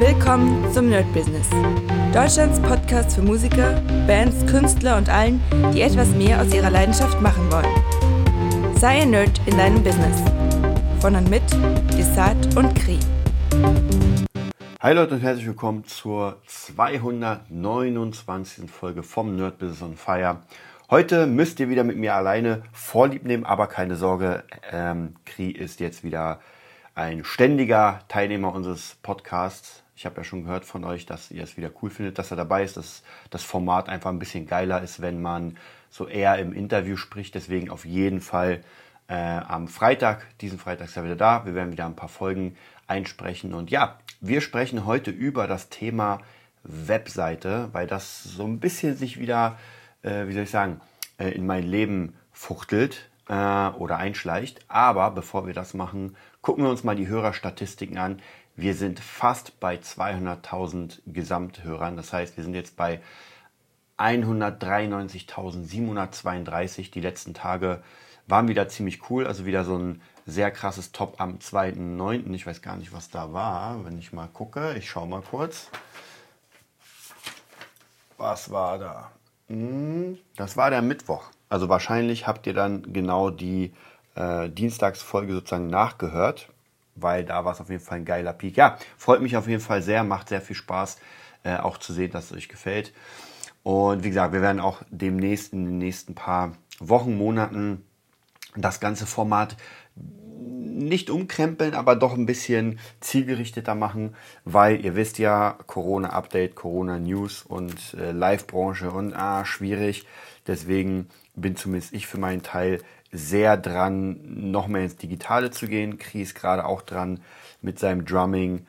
Willkommen zum Nerd Business. Deutschlands Podcast für Musiker, Bands, Künstler und allen, die etwas mehr aus ihrer Leidenschaft machen wollen. Sei ein Nerd in deinem Business. Von und mit Desart und Kri. Hi Leute und herzlich willkommen zur 229. Folge vom Nerd Business on Fire. Heute müsst ihr wieder mit mir alleine Vorlieb nehmen, aber keine Sorge, ähm, Kri ist jetzt wieder ein ständiger Teilnehmer unseres Podcasts. Ich habe ja schon gehört von euch, dass ihr es wieder cool findet, dass er dabei ist, dass das Format einfach ein bisschen geiler ist, wenn man so eher im Interview spricht. Deswegen auf jeden Fall äh, am Freitag, diesen Freitag ist er wieder da. Wir werden wieder ein paar Folgen einsprechen. Und ja, wir sprechen heute über das Thema Webseite, weil das so ein bisschen sich wieder äh, wie soll ich sagen, äh, in mein Leben fuchtelt äh, oder einschleicht. Aber bevor wir das machen, gucken wir uns mal die Hörerstatistiken an. Wir sind fast bei 200.000 Gesamthörern. Das heißt, wir sind jetzt bei 193.732. Die letzten Tage waren wieder ziemlich cool. Also wieder so ein sehr krasses Top am 2.9. Ich weiß gar nicht, was da war. Wenn ich mal gucke, ich schaue mal kurz. Was war da? Hm, das war der Mittwoch. Also wahrscheinlich habt ihr dann genau die äh, Dienstagsfolge sozusagen nachgehört, weil da war es auf jeden Fall ein geiler Peak. Ja, freut mich auf jeden Fall sehr, macht sehr viel Spaß, äh, auch zu sehen, dass es euch gefällt. Und wie gesagt, wir werden auch demnächst in den nächsten paar Wochen, Monaten das ganze Format nicht umkrempeln, aber doch ein bisschen zielgerichteter machen, weil ihr wisst ja, Corona-Update, Corona-News und äh, Live-Branche und ah, schwierig. Deswegen bin zumindest ich für meinen Teil sehr dran, noch mehr ins Digitale zu gehen. Kries gerade auch dran mit seinem Drumming.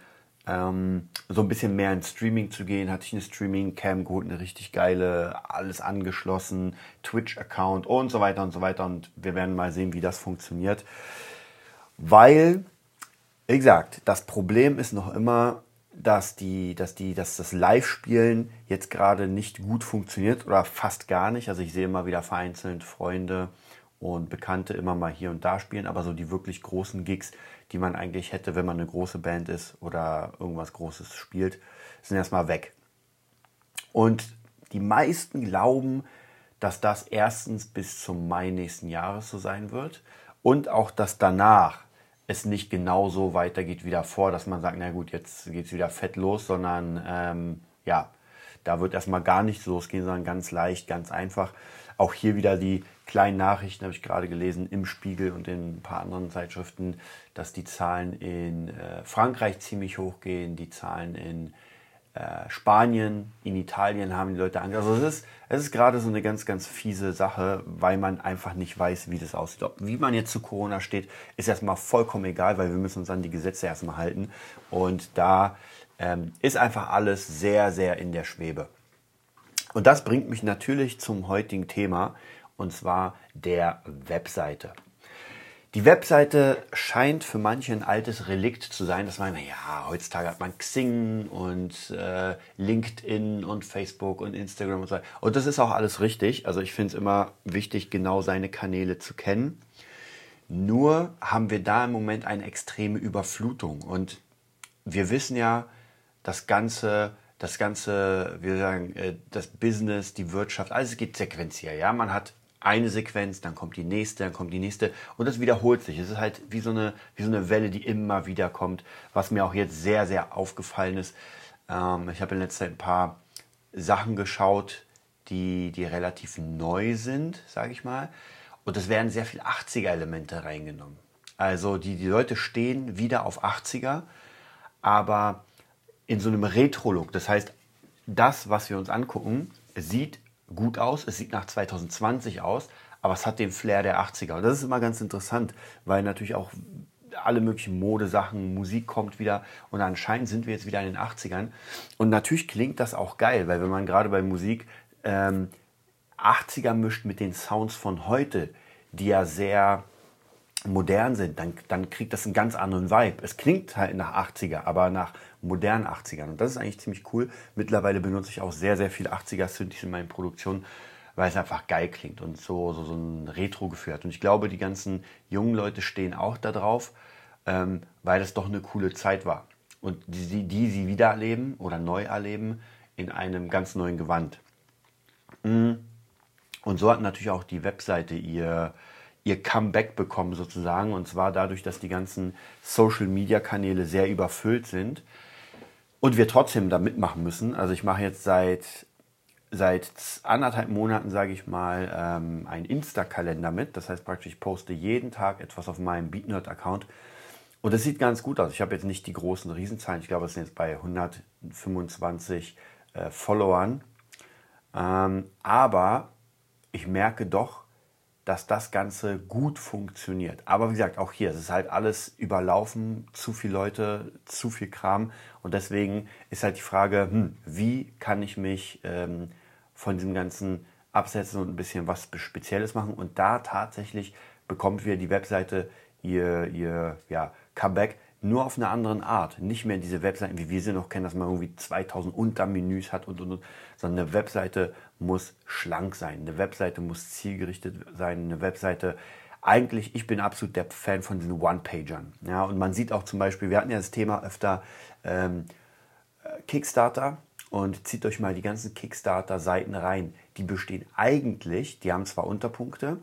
Ähm, so ein bisschen mehr ins Streaming zu gehen, hatte ich eine Streaming-Cam geholt, eine richtig geile, alles angeschlossen, Twitch-Account und so weiter und so weiter. Und wir werden mal sehen, wie das funktioniert. Weil, wie gesagt, das Problem ist noch immer, dass, die, dass, die, dass das Live-Spielen jetzt gerade nicht gut funktioniert oder fast gar nicht. Also ich sehe immer wieder vereinzelt Freunde und Bekannte immer mal hier und da spielen, aber so die wirklich großen Gigs, die man eigentlich hätte, wenn man eine große Band ist oder irgendwas Großes spielt, sind erstmal weg. Und die meisten glauben, dass das erstens bis zum Mai nächsten Jahres so sein wird und auch, dass danach es nicht genauso weitergeht wie davor, dass man sagt, na gut, jetzt geht es wieder fett los, sondern ähm, ja, da wird erstmal gar nichts losgehen, sondern ganz leicht, ganz einfach. Auch hier wieder die kleinen Nachrichten, habe ich gerade gelesen, im Spiegel und in ein paar anderen Zeitschriften, dass die Zahlen in äh, Frankreich ziemlich hoch gehen, die Zahlen in äh, Spanien, in Italien haben die Leute Angst. Also es ist, es ist gerade so eine ganz, ganz fiese Sache, weil man einfach nicht weiß, wie das aussieht. Ob, wie man jetzt zu Corona steht, ist erstmal vollkommen egal, weil wir müssen uns an die Gesetze erstmal halten. Und da ähm, ist einfach alles sehr, sehr in der Schwebe. Und das bringt mich natürlich zum heutigen Thema, und zwar der Webseite. Die Webseite scheint für manche ein altes Relikt zu sein, dass man, ja, heutzutage hat man Xing und äh, LinkedIn und Facebook und Instagram und so. Und das ist auch alles richtig. Also ich finde es immer wichtig, genau seine Kanäle zu kennen. Nur haben wir da im Moment eine extreme Überflutung. Und wir wissen ja, das ganze, das ganze, wir sagen, äh, das Business, die Wirtschaft, alles geht sequenziell. Ja, man hat eine Sequenz, dann kommt die nächste, dann kommt die nächste und das wiederholt sich. Es ist halt wie so eine, wie so eine Welle, die immer wieder kommt, was mir auch jetzt sehr, sehr aufgefallen ist. Ähm, ich habe in letzter Zeit ein paar Sachen geschaut, die, die relativ neu sind, sage ich mal. Und es werden sehr viele 80er-Elemente reingenommen. Also die, die Leute stehen wieder auf 80er, aber in so einem Retro-Look. Das heißt, das, was wir uns angucken, sieht gut aus, es sieht nach 2020 aus, aber es hat den Flair der 80er. Und das ist immer ganz interessant, weil natürlich auch alle möglichen Modesachen, Musik kommt wieder und anscheinend sind wir jetzt wieder in den 80ern. Und natürlich klingt das auch geil, weil wenn man gerade bei Musik ähm, 80er mischt mit den Sounds von heute, die ja sehr modern sind, dann, dann kriegt das einen ganz anderen Vibe. Es klingt halt nach 80er, aber nach modernen 80ern. Und das ist eigentlich ziemlich cool. Mittlerweile benutze ich auch sehr, sehr viel 80er-Synthes in meinen Produktionen, weil es einfach geil klingt und so, so, so ein Retro-Gefühl hat. Und ich glaube, die ganzen jungen Leute stehen auch da drauf, ähm, weil das doch eine coole Zeit war. und die, die sie wieder erleben oder neu erleben in einem ganz neuen Gewand. Mm. Und so hat natürlich auch die Webseite ihr, ihr Comeback bekommen sozusagen. Und zwar dadurch, dass die ganzen Social-Media-Kanäle sehr überfüllt sind und wir trotzdem da mitmachen müssen. Also ich mache jetzt seit, seit anderthalb Monaten, sage ich mal, ähm, einen Insta-Kalender mit. Das heißt praktisch, ich poste jeden Tag etwas auf meinem BeatNerd-Account. Und das sieht ganz gut aus. Ich habe jetzt nicht die großen Riesenzahlen. Ich glaube, es sind jetzt bei 125 äh, Followern. Ähm, aber ich merke doch, dass das Ganze gut funktioniert. Aber wie gesagt, auch hier, es ist halt alles überlaufen, zu viele Leute, zu viel Kram. Und deswegen ist halt die Frage, hm, wie kann ich mich ähm, von diesem Ganzen absetzen und ein bisschen was Spezielles machen. Und da tatsächlich bekommt wieder die Webseite ihr, ihr ja, Comeback nur auf eine andere Art. Nicht mehr diese Webseiten, wie wir sie noch kennen, dass man irgendwie 2000 Untermenüs hat und, und, und, sondern eine Webseite muss schlank sein. Eine Webseite muss zielgerichtet sein. Eine Webseite, eigentlich, ich bin absolut der Fan von diesen One-Pagern. Ja, und man sieht auch zum Beispiel, wir hatten ja das Thema öfter ähm, Kickstarter und zieht euch mal die ganzen Kickstarter-Seiten rein. Die bestehen eigentlich, die haben zwar Unterpunkte,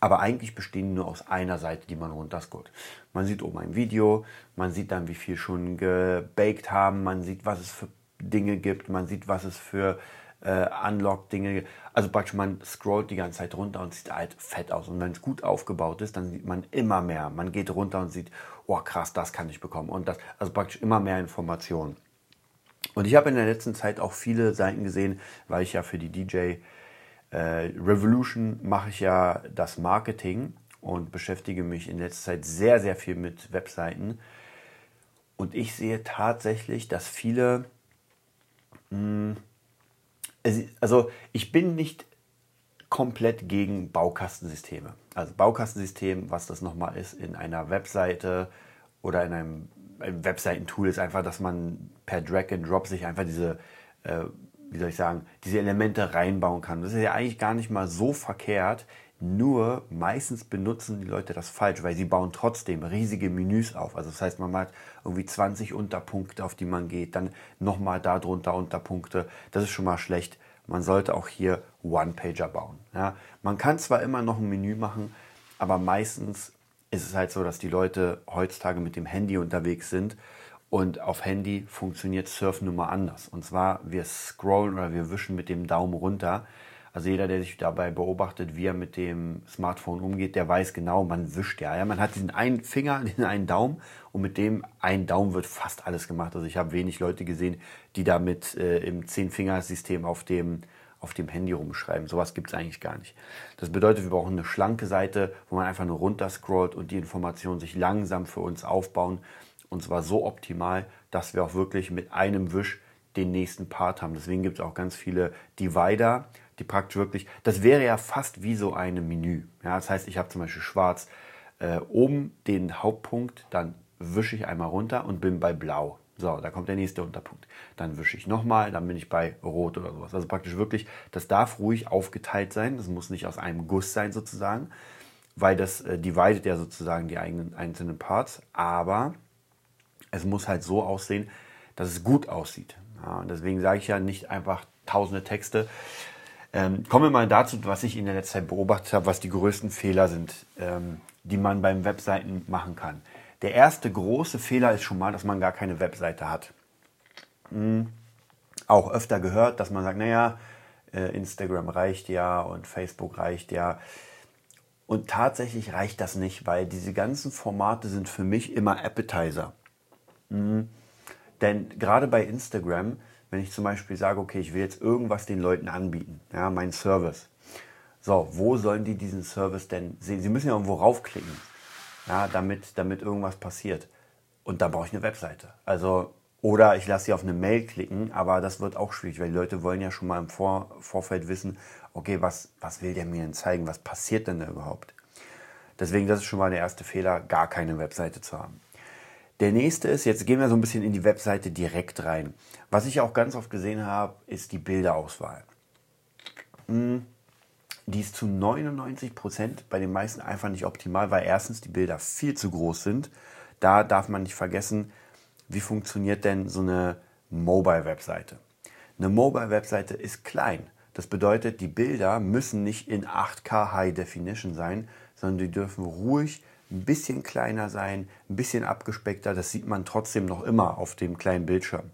aber eigentlich bestehen nur aus einer Seite, die man runterscrollt. Man sieht oben ein Video, man sieht dann, wie viel schon gebaked haben, man sieht, was es für Dinge gibt, man sieht, was es für äh, Unlock-Dinge gibt. Also praktisch, man scrollt die ganze Zeit runter und sieht halt fett aus. Und wenn es gut aufgebaut ist, dann sieht man immer mehr. Man geht runter und sieht, oh krass, das kann ich bekommen. Und das, also praktisch immer mehr Informationen. Und ich habe in der letzten Zeit auch viele Seiten gesehen, weil ich ja für die DJ Revolution mache ich ja das Marketing und beschäftige mich in letzter Zeit sehr, sehr viel mit Webseiten. Und ich sehe tatsächlich, dass viele, hm, also ich bin nicht komplett gegen Baukastensysteme. Also Baukastensystem, was das nochmal ist, in einer Webseite oder in einem, einem Webseitentool ist einfach, dass man per Drag and Drop sich einfach diese äh, wie soll ich sagen, diese Elemente reinbauen kann. Das ist ja eigentlich gar nicht mal so verkehrt, nur meistens benutzen die Leute das falsch, weil sie bauen trotzdem riesige Menüs auf. Also das heißt, man hat irgendwie 20 Unterpunkte, auf die man geht, dann nochmal darunter Unterpunkte. Das ist schon mal schlecht. Man sollte auch hier One-Pager bauen. Ja, man kann zwar immer noch ein Menü machen, aber meistens ist es halt so, dass die Leute heutzutage mit dem Handy unterwegs sind und auf Handy funktioniert Surfen nun mal anders. Und zwar, wir scrollen oder wir wischen mit dem Daumen runter. Also jeder, der sich dabei beobachtet, wie er mit dem Smartphone umgeht, der weiß genau, man wischt ja. ja. Man hat diesen einen Finger, den einen Daumen und mit dem einen Daumen wird fast alles gemacht. Also ich habe wenig Leute gesehen, die damit äh, im Zehn-Finger-System auf dem, auf dem Handy rumschreiben. Sowas gibt es eigentlich gar nicht. Das bedeutet, wir brauchen eine schlanke Seite, wo man einfach nur runter scrollt und die Informationen sich langsam für uns aufbauen und zwar so optimal, dass wir auch wirklich mit einem Wisch den nächsten Part haben. Deswegen gibt es auch ganz viele Divider, die praktisch wirklich, das wäre ja fast wie so ein Menü. Ja, das heißt, ich habe zum Beispiel schwarz äh, oben den Hauptpunkt, dann wische ich einmal runter und bin bei blau. So, da kommt der nächste Unterpunkt. Dann wische ich nochmal, dann bin ich bei Rot oder sowas. Also praktisch wirklich, das darf ruhig aufgeteilt sein. Das muss nicht aus einem Guss sein sozusagen, weil das äh, dividet ja sozusagen die eigenen einzelnen Parts. Aber es muss halt so aussehen, dass es gut aussieht. Ja, deswegen sage ich ja nicht einfach tausende Texte. Ähm, kommen wir mal dazu, was ich in der letzten Zeit beobachtet habe, was die größten Fehler sind, ähm, die man beim Webseiten machen kann. Der erste große Fehler ist schon mal, dass man gar keine Webseite hat. Hm. Auch öfter gehört, dass man sagt, naja, äh, Instagram reicht ja und Facebook reicht ja. Und tatsächlich reicht das nicht, weil diese ganzen Formate sind für mich immer Appetizer. Mhm. Denn gerade bei Instagram, wenn ich zum Beispiel sage, okay, ich will jetzt irgendwas den Leuten anbieten, ja, meinen Service. So, wo sollen die diesen Service denn sehen? Sie müssen ja irgendwo raufklicken, ja, damit, damit irgendwas passiert. Und da brauche ich eine Webseite. Also, oder ich lasse sie auf eine Mail klicken, aber das wird auch schwierig, weil die Leute wollen ja schon mal im Vor Vorfeld wissen, okay, was, was will der mir denn zeigen? Was passiert denn da überhaupt? Deswegen, das ist schon mal der erste Fehler, gar keine Webseite zu haben. Der nächste ist, jetzt gehen wir so ein bisschen in die Webseite direkt rein. Was ich auch ganz oft gesehen habe, ist die Bilderauswahl. Hm, die ist zu 99 Prozent bei den meisten einfach nicht optimal, weil erstens die Bilder viel zu groß sind. Da darf man nicht vergessen, wie funktioniert denn so eine Mobile-Webseite? Eine Mobile-Webseite ist klein. Das bedeutet, die Bilder müssen nicht in 8K High Definition sein, sondern die dürfen ruhig ein bisschen kleiner sein, ein bisschen abgespeckter. Das sieht man trotzdem noch immer auf dem kleinen Bildschirm.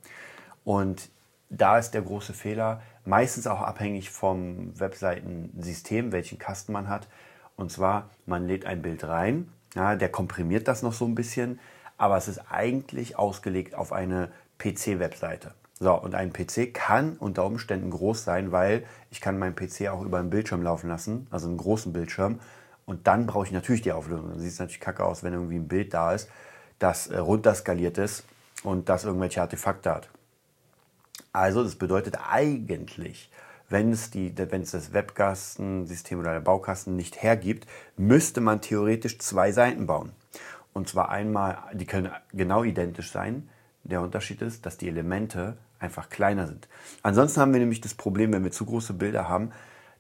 Und da ist der große Fehler, meistens auch abhängig vom Webseitensystem, welchen Kasten man hat. Und zwar, man lädt ein Bild rein, ja, der komprimiert das noch so ein bisschen, aber es ist eigentlich ausgelegt auf eine PC-Webseite. So, und ein PC kann unter Umständen groß sein, weil ich kann meinen PC auch über einen Bildschirm laufen lassen, also einen großen Bildschirm. Und dann brauche ich natürlich die Auflösung. Dann sieht es natürlich kacke aus, wenn irgendwie ein Bild da ist, das äh, runterskaliert ist und das irgendwelche Artefakte hat. Also das bedeutet eigentlich, wenn es, die, wenn es das Webkastensystem oder der Baukasten nicht hergibt, müsste man theoretisch zwei Seiten bauen. Und zwar einmal, die können genau identisch sein. Der Unterschied ist, dass die Elemente einfach kleiner sind. Ansonsten haben wir nämlich das Problem, wenn wir zu große Bilder haben,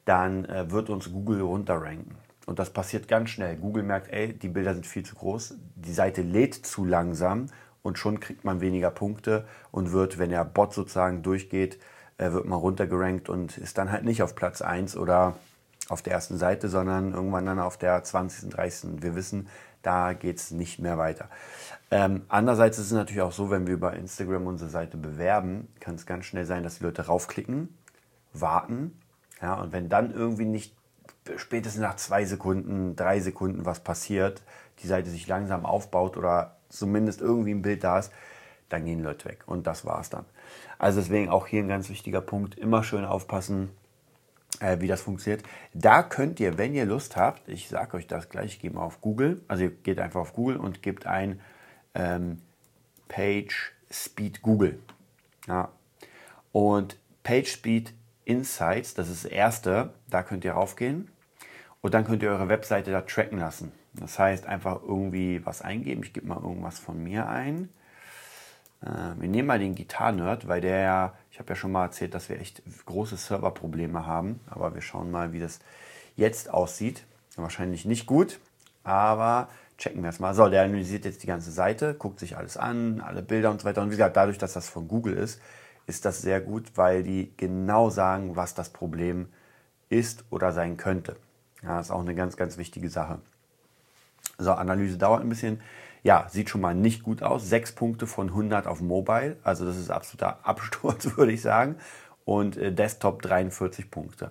dann äh, wird uns Google runterranken. Und das passiert ganz schnell. Google merkt, ey, die Bilder sind viel zu groß, die Seite lädt zu langsam und schon kriegt man weniger Punkte und wird, wenn der Bot sozusagen durchgeht, äh, wird man runtergerankt und ist dann halt nicht auf Platz 1 oder auf der ersten Seite, sondern irgendwann dann auf der 20., 30. Wir wissen, da geht es nicht mehr weiter. Ähm, andererseits ist es natürlich auch so, wenn wir über Instagram unsere Seite bewerben, kann es ganz schnell sein, dass die Leute raufklicken, warten. Ja, und wenn dann irgendwie nicht spätestens nach zwei Sekunden, drei Sekunden was passiert, die Seite sich langsam aufbaut oder zumindest irgendwie ein Bild da ist, dann gehen Leute weg. Und das war es dann. Also deswegen auch hier ein ganz wichtiger Punkt, immer schön aufpassen, äh, wie das funktioniert. Da könnt ihr, wenn ihr Lust habt, ich sage euch das gleich, ich mal auf Google, also ihr geht einfach auf Google und gebt ein ähm, Page Speed Google. Ja. Und Page Speed Insights, das ist das erste, da könnt ihr raufgehen und dann könnt ihr eure Webseite da tracken lassen. Das heißt, einfach irgendwie was eingeben. Ich gebe mal irgendwas von mir ein. Äh, wir nehmen mal den Gitarren-Nerd, weil der ja, ich habe ja schon mal erzählt, dass wir echt große Serverprobleme haben. Aber wir schauen mal, wie das jetzt aussieht. Wahrscheinlich nicht gut, aber checken wir es mal. So, der analysiert jetzt die ganze Seite, guckt sich alles an, alle Bilder und so weiter. Und wie gesagt, dadurch, dass das von Google ist, ist das sehr gut, weil die genau sagen, was das Problem ist oder sein könnte. Ja, ist auch eine ganz, ganz wichtige Sache. So, Analyse dauert ein bisschen. Ja, sieht schon mal nicht gut aus. Sechs Punkte von 100 auf Mobile. Also das ist absoluter Absturz, würde ich sagen. Und äh, Desktop 43 Punkte.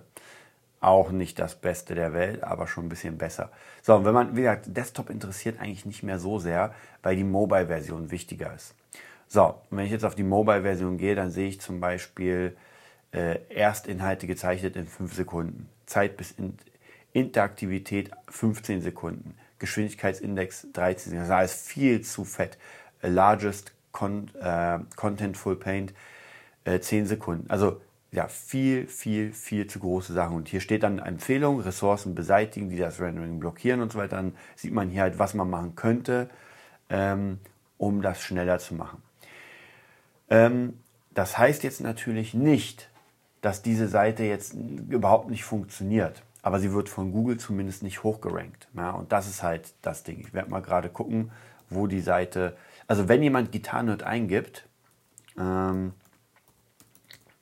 Auch nicht das Beste der Welt, aber schon ein bisschen besser. So, und wenn man, wie gesagt, Desktop interessiert eigentlich nicht mehr so sehr, weil die Mobile-Version wichtiger ist. So, wenn ich jetzt auf die Mobile-Version gehe, dann sehe ich zum Beispiel äh, Erstinhalte gezeichnet in 5 Sekunden. Zeit bis in Interaktivität 15 Sekunden. Geschwindigkeitsindex 13 Sekunden. Das ist viel zu fett. Largest Con äh, Contentful Paint äh, 10 Sekunden. Also ja, viel, viel, viel zu große Sachen. Und hier steht dann Empfehlung, Ressourcen beseitigen, die das Rendering blockieren und so weiter. Dann sieht man hier halt, was man machen könnte, ähm, um das schneller zu machen. Ähm, das heißt jetzt natürlich nicht, dass diese Seite jetzt überhaupt nicht funktioniert aber sie wird von Google zumindest nicht hochgerankt. Ja, und das ist halt das Ding. Ich werde mal gerade gucken, wo die Seite. Also wenn jemand Gitarrenhirt eingibt, ähm,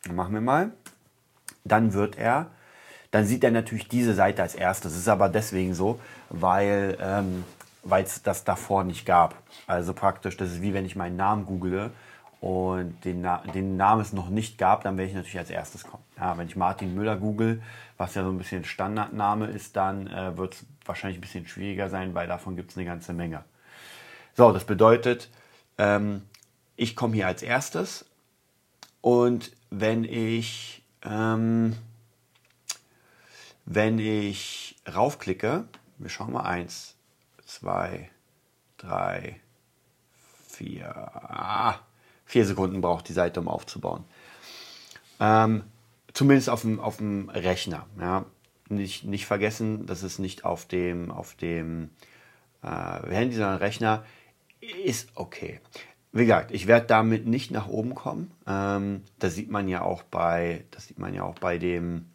machen wir mal, dann wird er, dann sieht er natürlich diese Seite als erstes. Das ist aber deswegen so, weil ähm, es das davor nicht gab. Also praktisch, das ist wie wenn ich meinen Namen google und den, Na den Namen es noch nicht gab, dann werde ich natürlich als erstes kommen. Ja, wenn ich Martin Müller google, was ja so ein bisschen Standardname ist, dann äh, wird es wahrscheinlich ein bisschen schwieriger sein, weil davon gibt es eine ganze Menge. So, das bedeutet, ähm, ich komme hier als erstes und wenn ich, ähm, wenn ich raufklicke, wir schauen mal eins, zwei, drei, vier, ah, vier Sekunden braucht die Seite, um aufzubauen. Ähm, zumindest auf dem, auf dem Rechner. Ja. Nicht, nicht vergessen, dass es nicht auf dem, auf dem äh, Handy, sondern Rechner ist okay. Wie gesagt, ich werde damit nicht nach oben kommen. Ähm, das sieht man ja auch bei, das sieht man ja auch bei dem,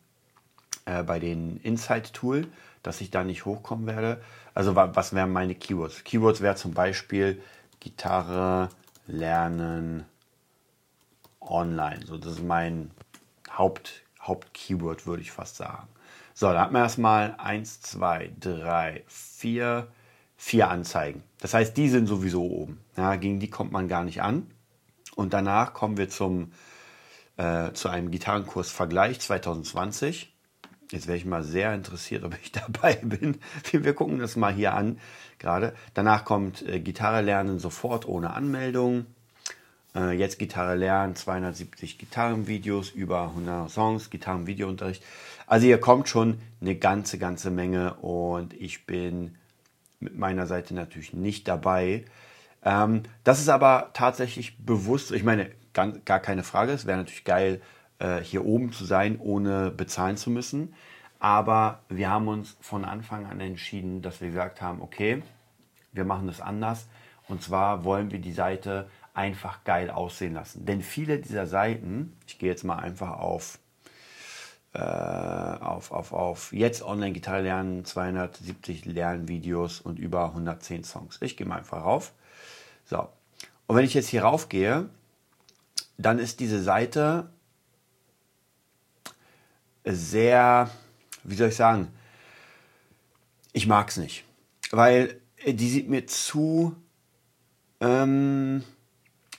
äh, bei den Insight Tool, dass ich da nicht hochkommen werde. Also was wären meine Keywords? Keywords wäre zum Beispiel Gitarre, lernen online. So, das ist mein Haupt, Hauptkeyword, würde ich fast sagen. So, da hat man erstmal 1, 2, 3, 4, 4 Anzeigen. Das heißt, die sind sowieso oben. Ja, gegen die kommt man gar nicht an. Und danach kommen wir zum, äh, zu einem Gitarrenkurs-Vergleich 2020. Jetzt wäre ich mal sehr interessiert, ob ich dabei bin. Wir gucken das mal hier an gerade. Danach kommt äh, Gitarre lernen sofort ohne Anmeldung. Äh, jetzt Gitarre lernen, 270 Gitarrenvideos, über 100 Songs, Gitarrenvideounterricht. Also hier kommt schon eine ganze, ganze Menge und ich bin mit meiner Seite natürlich nicht dabei. Ähm, das ist aber tatsächlich bewusst, ich meine, gar, gar keine Frage, es wäre natürlich geil, äh, hier oben zu sein, ohne bezahlen zu müssen. Aber wir haben uns von Anfang an entschieden, dass wir gesagt haben, okay, wir machen das anders. Und zwar wollen wir die Seite einfach geil aussehen lassen. Denn viele dieser Seiten, ich gehe jetzt mal einfach auf, äh, auf, auf, auf jetzt online Gitarre lernen, 270 Lernvideos und über 110 Songs. Ich gehe mal einfach rauf. So. Und wenn ich jetzt hier rauf gehe, dann ist diese Seite sehr, wie soll ich sagen, ich mag es nicht. Weil die sieht mir zu, ähm,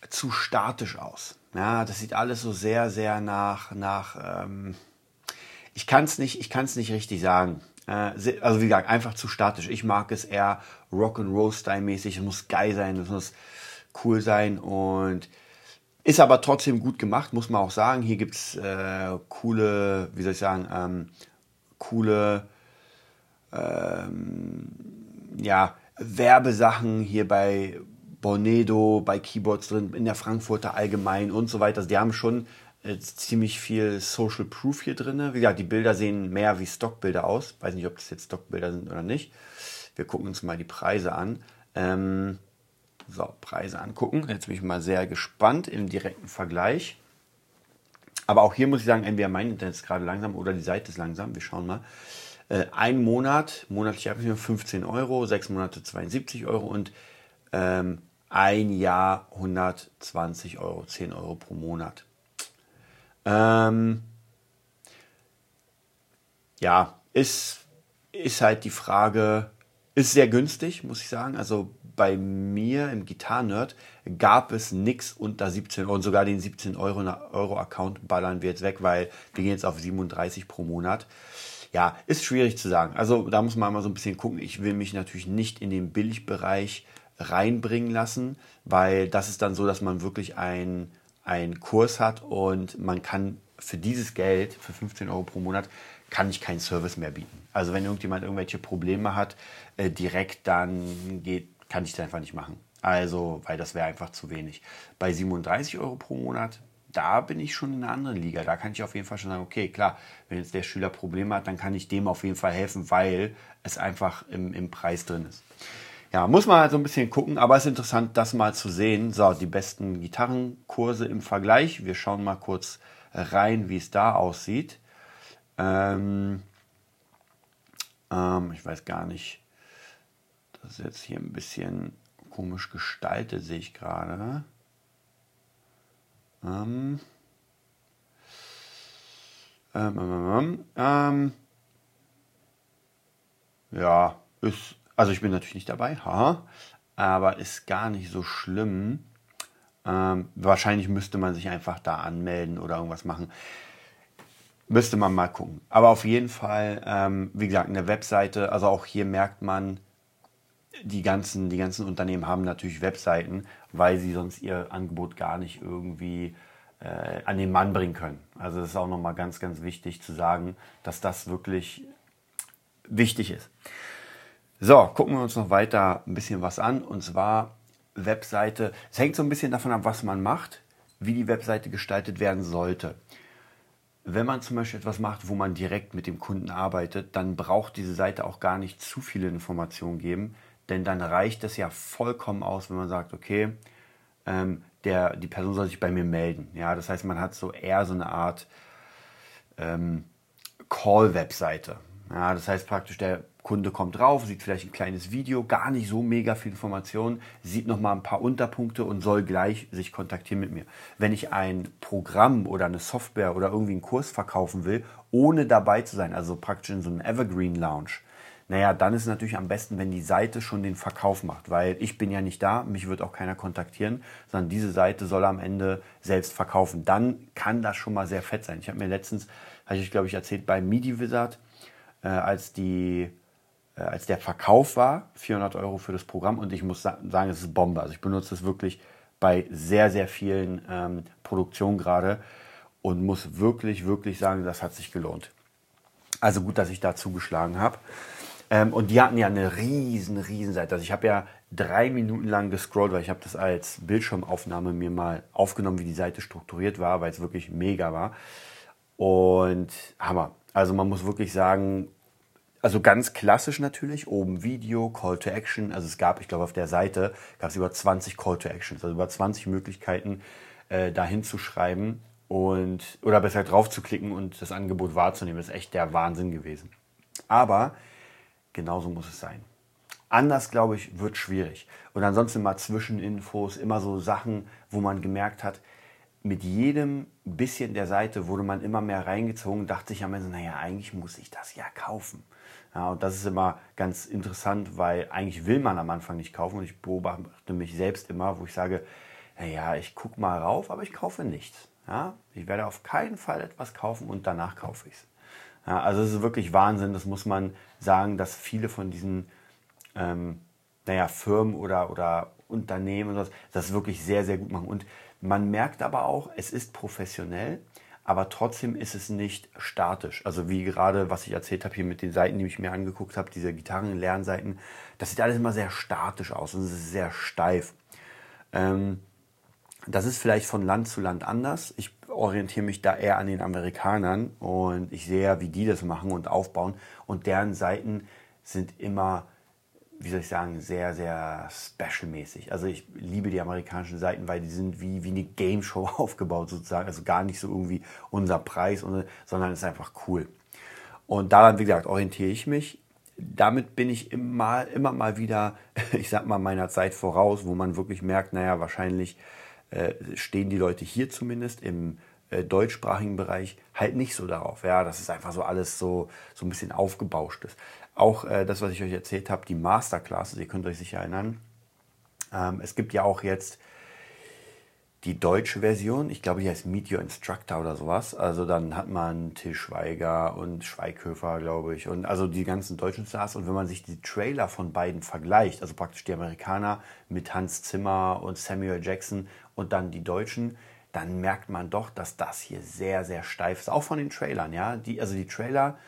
zu statisch aus. Ja, das sieht alles so sehr, sehr nach, nach ähm, ich kann es nicht, nicht richtig sagen. Äh, also wie gesagt, einfach zu statisch. Ich mag es eher Rock and Roll Style mäßig. Es muss geil sein, es muss cool sein und ist aber trotzdem gut gemacht, muss man auch sagen. Hier gibt es äh, coole, wie soll ich sagen, ähm, coole, ähm, ja, Werbesachen hier bei Bornedo, bei Keyboards drin, in der Frankfurter Allgemein und so weiter. Also die haben schon äh, ziemlich viel Social Proof hier drin. Wie gesagt, die Bilder sehen mehr wie Stockbilder aus. Weiß nicht, ob das jetzt Stockbilder sind oder nicht. Wir gucken uns mal die Preise an. Ähm, so, Preise angucken. Jetzt bin ich mal sehr gespannt im direkten Vergleich. Aber auch hier muss ich sagen, entweder mein Internet ist gerade langsam oder die Seite ist langsam. Wir schauen mal. Äh, ein Monat, monatlich habe ich 15 Euro, sechs Monate 72 Euro und ähm, ein Jahr 120 Euro, 10 Euro pro Monat. Ähm, ja, ist, ist halt die Frage, ist sehr günstig, muss ich sagen. Also bei mir im Gitarrenerd gab es nichts unter 17 Euro und sogar den 17 Euro, Euro Account ballern wir jetzt weg, weil wir gehen jetzt auf 37 pro Monat. Ja, ist schwierig zu sagen. Also da muss man mal so ein bisschen gucken. Ich will mich natürlich nicht in den Billigbereich reinbringen lassen, weil das ist dann so, dass man wirklich einen Kurs hat und man kann für dieses Geld, für 15 Euro pro Monat, kann ich keinen Service mehr bieten. Also wenn irgendjemand irgendwelche Probleme hat, äh, direkt dann geht, kann ich das einfach nicht machen. Also, weil das wäre einfach zu wenig. Bei 37 Euro pro Monat, da bin ich schon in einer anderen Liga. Da kann ich auf jeden Fall schon sagen, okay, klar, wenn jetzt der Schüler Probleme hat, dann kann ich dem auf jeden Fall helfen, weil es einfach im, im Preis drin ist. Ja, muss man halt so ein bisschen gucken, aber es ist interessant, das mal zu sehen. So, die besten Gitarrenkurse im Vergleich. Wir schauen mal kurz rein, wie es da aussieht. Ähm, ähm, ich weiß gar nicht. Das ist jetzt hier ein bisschen komisch gestaltet, sehe ich gerade. Ähm, ähm, ähm, ähm, ja, ist also ich bin natürlich nicht dabei, haha, aber ist gar nicht so schlimm. Ähm, wahrscheinlich müsste man sich einfach da anmelden oder irgendwas machen. Müsste man mal gucken. Aber auf jeden Fall, ähm, wie gesagt, eine Webseite, also auch hier merkt man, die ganzen, die ganzen Unternehmen haben natürlich Webseiten, weil sie sonst ihr Angebot gar nicht irgendwie äh, an den Mann bringen können. Also das ist auch nochmal ganz, ganz wichtig zu sagen, dass das wirklich wichtig ist. So, gucken wir uns noch weiter ein bisschen was an. Und zwar Webseite. Es hängt so ein bisschen davon ab, was man macht, wie die Webseite gestaltet werden sollte. Wenn man zum Beispiel etwas macht, wo man direkt mit dem Kunden arbeitet, dann braucht diese Seite auch gar nicht zu viele Informationen geben, denn dann reicht es ja vollkommen aus, wenn man sagt, okay, ähm, der, die Person soll sich bei mir melden. Ja, das heißt, man hat so eher so eine Art ähm, Call-Webseite. Ja, das heißt praktisch, der Kunde kommt drauf, sieht vielleicht ein kleines Video, gar nicht so mega viel Informationen, sieht nochmal ein paar Unterpunkte und soll gleich sich kontaktieren mit mir. Wenn ich ein Programm oder eine Software oder irgendwie einen Kurs verkaufen will, ohne dabei zu sein, also praktisch in so einem Evergreen Lounge, naja, dann ist es natürlich am besten, wenn die Seite schon den Verkauf macht, weil ich bin ja nicht da, mich wird auch keiner kontaktieren, sondern diese Seite soll am Ende selbst verkaufen. Dann kann das schon mal sehr fett sein. Ich habe mir letztens, habe ich glaube ich erzählt, bei MIDI-Wizard, äh, als, die, äh, als der Verkauf war, 400 Euro für das Programm und ich muss sagen, es ist Bombe. Also ich benutze es wirklich bei sehr, sehr vielen ähm, Produktionen gerade und muss wirklich, wirklich sagen, das hat sich gelohnt. Also gut, dass ich da zugeschlagen habe. Ähm, und die hatten ja eine riesen, riesen Seite. Also ich habe ja drei Minuten lang gescrollt, weil ich habe das als Bildschirmaufnahme mir mal aufgenommen, wie die Seite strukturiert war, weil es wirklich mega war. Und Hammer. Also man muss wirklich sagen, also ganz klassisch natürlich, oben Video, Call to Action. Also es gab, ich glaube, auf der Seite gab es über 20 Call to Actions, also über 20 Möglichkeiten, äh, da hinzuschreiben und oder besser drauf zu klicken und das Angebot wahrzunehmen. Das ist echt der Wahnsinn gewesen. Aber genauso muss es sein. Anders, glaube ich, wird schwierig. Und ansonsten mal Zwischeninfos, immer so Sachen, wo man gemerkt hat, mit jedem bisschen der Seite wurde man immer mehr reingezogen, dachte ich am Ende, naja, eigentlich muss ich das ja kaufen. Ja, und das ist immer ganz interessant, weil eigentlich will man am Anfang nicht kaufen und ich beobachte mich selbst immer, wo ich sage, naja, ich gucke mal rauf, aber ich kaufe nichts. Ja, ich werde auf keinen Fall etwas kaufen und danach kaufe ich es. Ja, also es ist wirklich Wahnsinn, das muss man sagen, dass viele von diesen ähm, naja, Firmen oder, oder Unternehmen und das wirklich sehr, sehr gut machen. Und man merkt aber auch, es ist professionell, aber trotzdem ist es nicht statisch. Also wie gerade, was ich erzählt habe hier mit den Seiten, die ich mir angeguckt habe, diese Gitarrenlernseiten, das sieht alles immer sehr statisch aus und es ist sehr steif. Ähm, das ist vielleicht von Land zu Land anders. Ich orientiere mich da eher an den Amerikanern und ich sehe ja, wie die das machen und aufbauen. Und deren Seiten sind immer, wie soll ich sagen, sehr, sehr special-mäßig. Also ich liebe die amerikanischen Seiten, weil die sind wie, wie eine Game Show aufgebaut sozusagen. Also gar nicht so irgendwie unser Preis, sondern ist einfach cool. Und daran, wie gesagt, orientiere ich mich. Damit bin ich immer, immer mal wieder, ich sag mal, meiner Zeit voraus, wo man wirklich merkt, naja, wahrscheinlich äh, stehen die Leute hier zumindest im äh, deutschsprachigen Bereich halt nicht so darauf. Ja, das ist einfach so alles so, so ein bisschen aufgebauscht ist. Auch äh, das, was ich euch erzählt habe, die Masterclasses, ihr könnt euch sicher erinnern. Ähm, es gibt ja auch jetzt die deutsche Version, ich glaube, die heißt Meet Your Instructor oder sowas. Also dann hat man Till Schweiger und Schweighöfer, glaube ich, und also die ganzen deutschen Stars. Und wenn man sich die Trailer von beiden vergleicht, also praktisch die Amerikaner mit Hans Zimmer und Samuel Jackson und dann die Deutschen, dann merkt man doch, dass das hier sehr, sehr steif ist. Auch von den Trailern, ja. Die, also die Trailer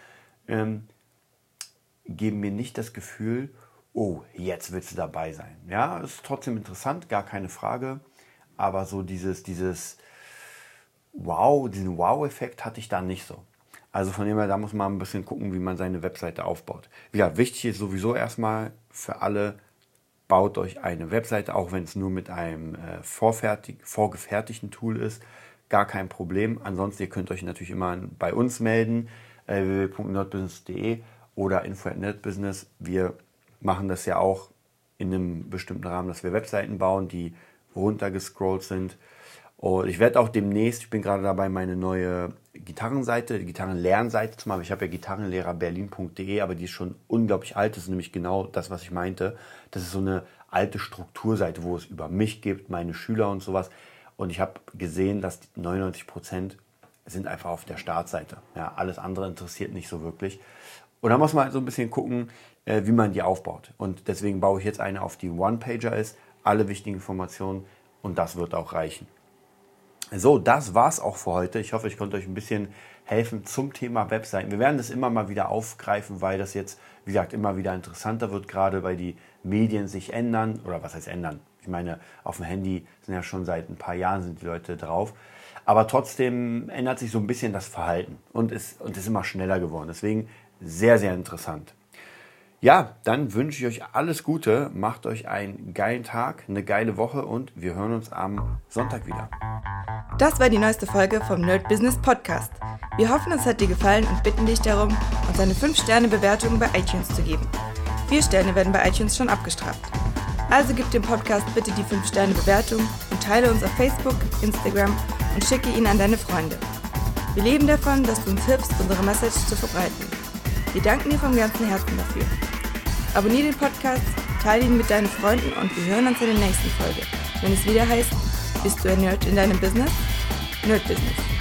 ähm, geben mir nicht das Gefühl, oh, jetzt willst du dabei sein. Ja, ist trotzdem interessant, gar keine Frage aber so dieses, dieses Wow, diesen Wow-Effekt hatte ich da nicht so. Also von dem her, da muss man ein bisschen gucken, wie man seine Webseite aufbaut. Ja, wichtig ist sowieso erstmal für alle, baut euch eine Webseite, auch wenn es nur mit einem äh, vorgefertigten Tool ist, gar kein Problem. Ansonsten, ihr könnt euch natürlich immer bei uns melden, äh, www.nerdbusiness.de oder info.netbusiness. Wir machen das ja auch in einem bestimmten Rahmen, dass wir Webseiten bauen, die runtergescrollt sind. Und ich werde auch demnächst, ich bin gerade dabei, meine neue Gitarrenseite, die Gitarrenlernseite zu machen. Ich habe ja gitarrenlehrerberlin.de, aber die ist schon unglaublich alt. Das ist nämlich genau das, was ich meinte. Das ist so eine alte Strukturseite, wo es über mich gibt, meine Schüler und sowas. Und ich habe gesehen, dass 99 Prozent sind einfach auf der Startseite. Ja, alles andere interessiert nicht so wirklich. Und da muss man halt so ein bisschen gucken, äh, wie man die aufbaut. Und deswegen baue ich jetzt eine auf, die One-Pager ist alle wichtigen Informationen und das wird auch reichen. So, das war's auch für heute. Ich hoffe, ich konnte euch ein bisschen helfen zum Thema Webseiten. Wir werden das immer mal wieder aufgreifen, weil das jetzt, wie gesagt, immer wieder interessanter wird, gerade weil die Medien sich ändern. Oder was heißt ändern? Ich meine, auf dem Handy sind ja schon seit ein paar Jahren sind die Leute drauf. Aber trotzdem ändert sich so ein bisschen das Verhalten und ist, und ist immer schneller geworden. Deswegen sehr, sehr interessant. Ja, dann wünsche ich euch alles Gute, macht euch einen geilen Tag, eine geile Woche und wir hören uns am Sonntag wieder. Das war die neueste Folge vom Nerd Business Podcast. Wir hoffen, es hat dir gefallen und bitten dich darum, uns eine 5-Sterne-Bewertung bei iTunes zu geben. Vier Sterne werden bei iTunes schon abgestraft. Also gib dem Podcast bitte die 5-Sterne-Bewertung und teile uns auf Facebook, Instagram und schicke ihn an deine Freunde. Wir leben davon, dass du uns hilfst, unsere Message zu verbreiten. Wir danken dir vom ganzen Herzen dafür. Abonnier den Podcast, teile ihn mit deinen Freunden und wir hören uns in der nächsten Folge, wenn es wieder heißt, bist du ein Nerd in deinem Business? Nerd Business.